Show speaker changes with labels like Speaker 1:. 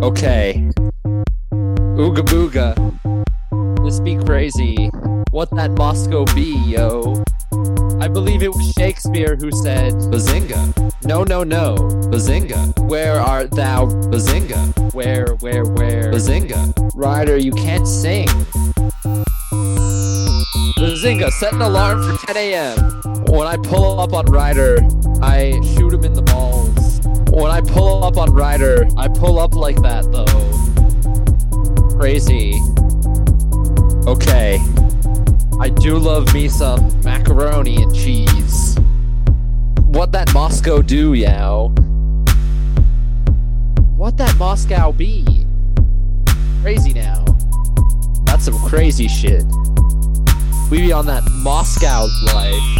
Speaker 1: Okay. Ooga booga. This be crazy. What that Moscow be, yo? I believe it was Shakespeare who said, Bazinga. No, no, no. Bazinga. Where art thou? Bazinga. Where, where, where? Bazinga. Ryder, you can't sing. Bazinga, set an alarm for 10 a.m. When I pull up on Ryder, I shoot him in up on Ryder, I pull up like that though. Crazy. Okay. I do love me some macaroni and cheese. What that Moscow do, Yao? What that Moscow be? Crazy now. That's some crazy shit. We be on that Moscow life.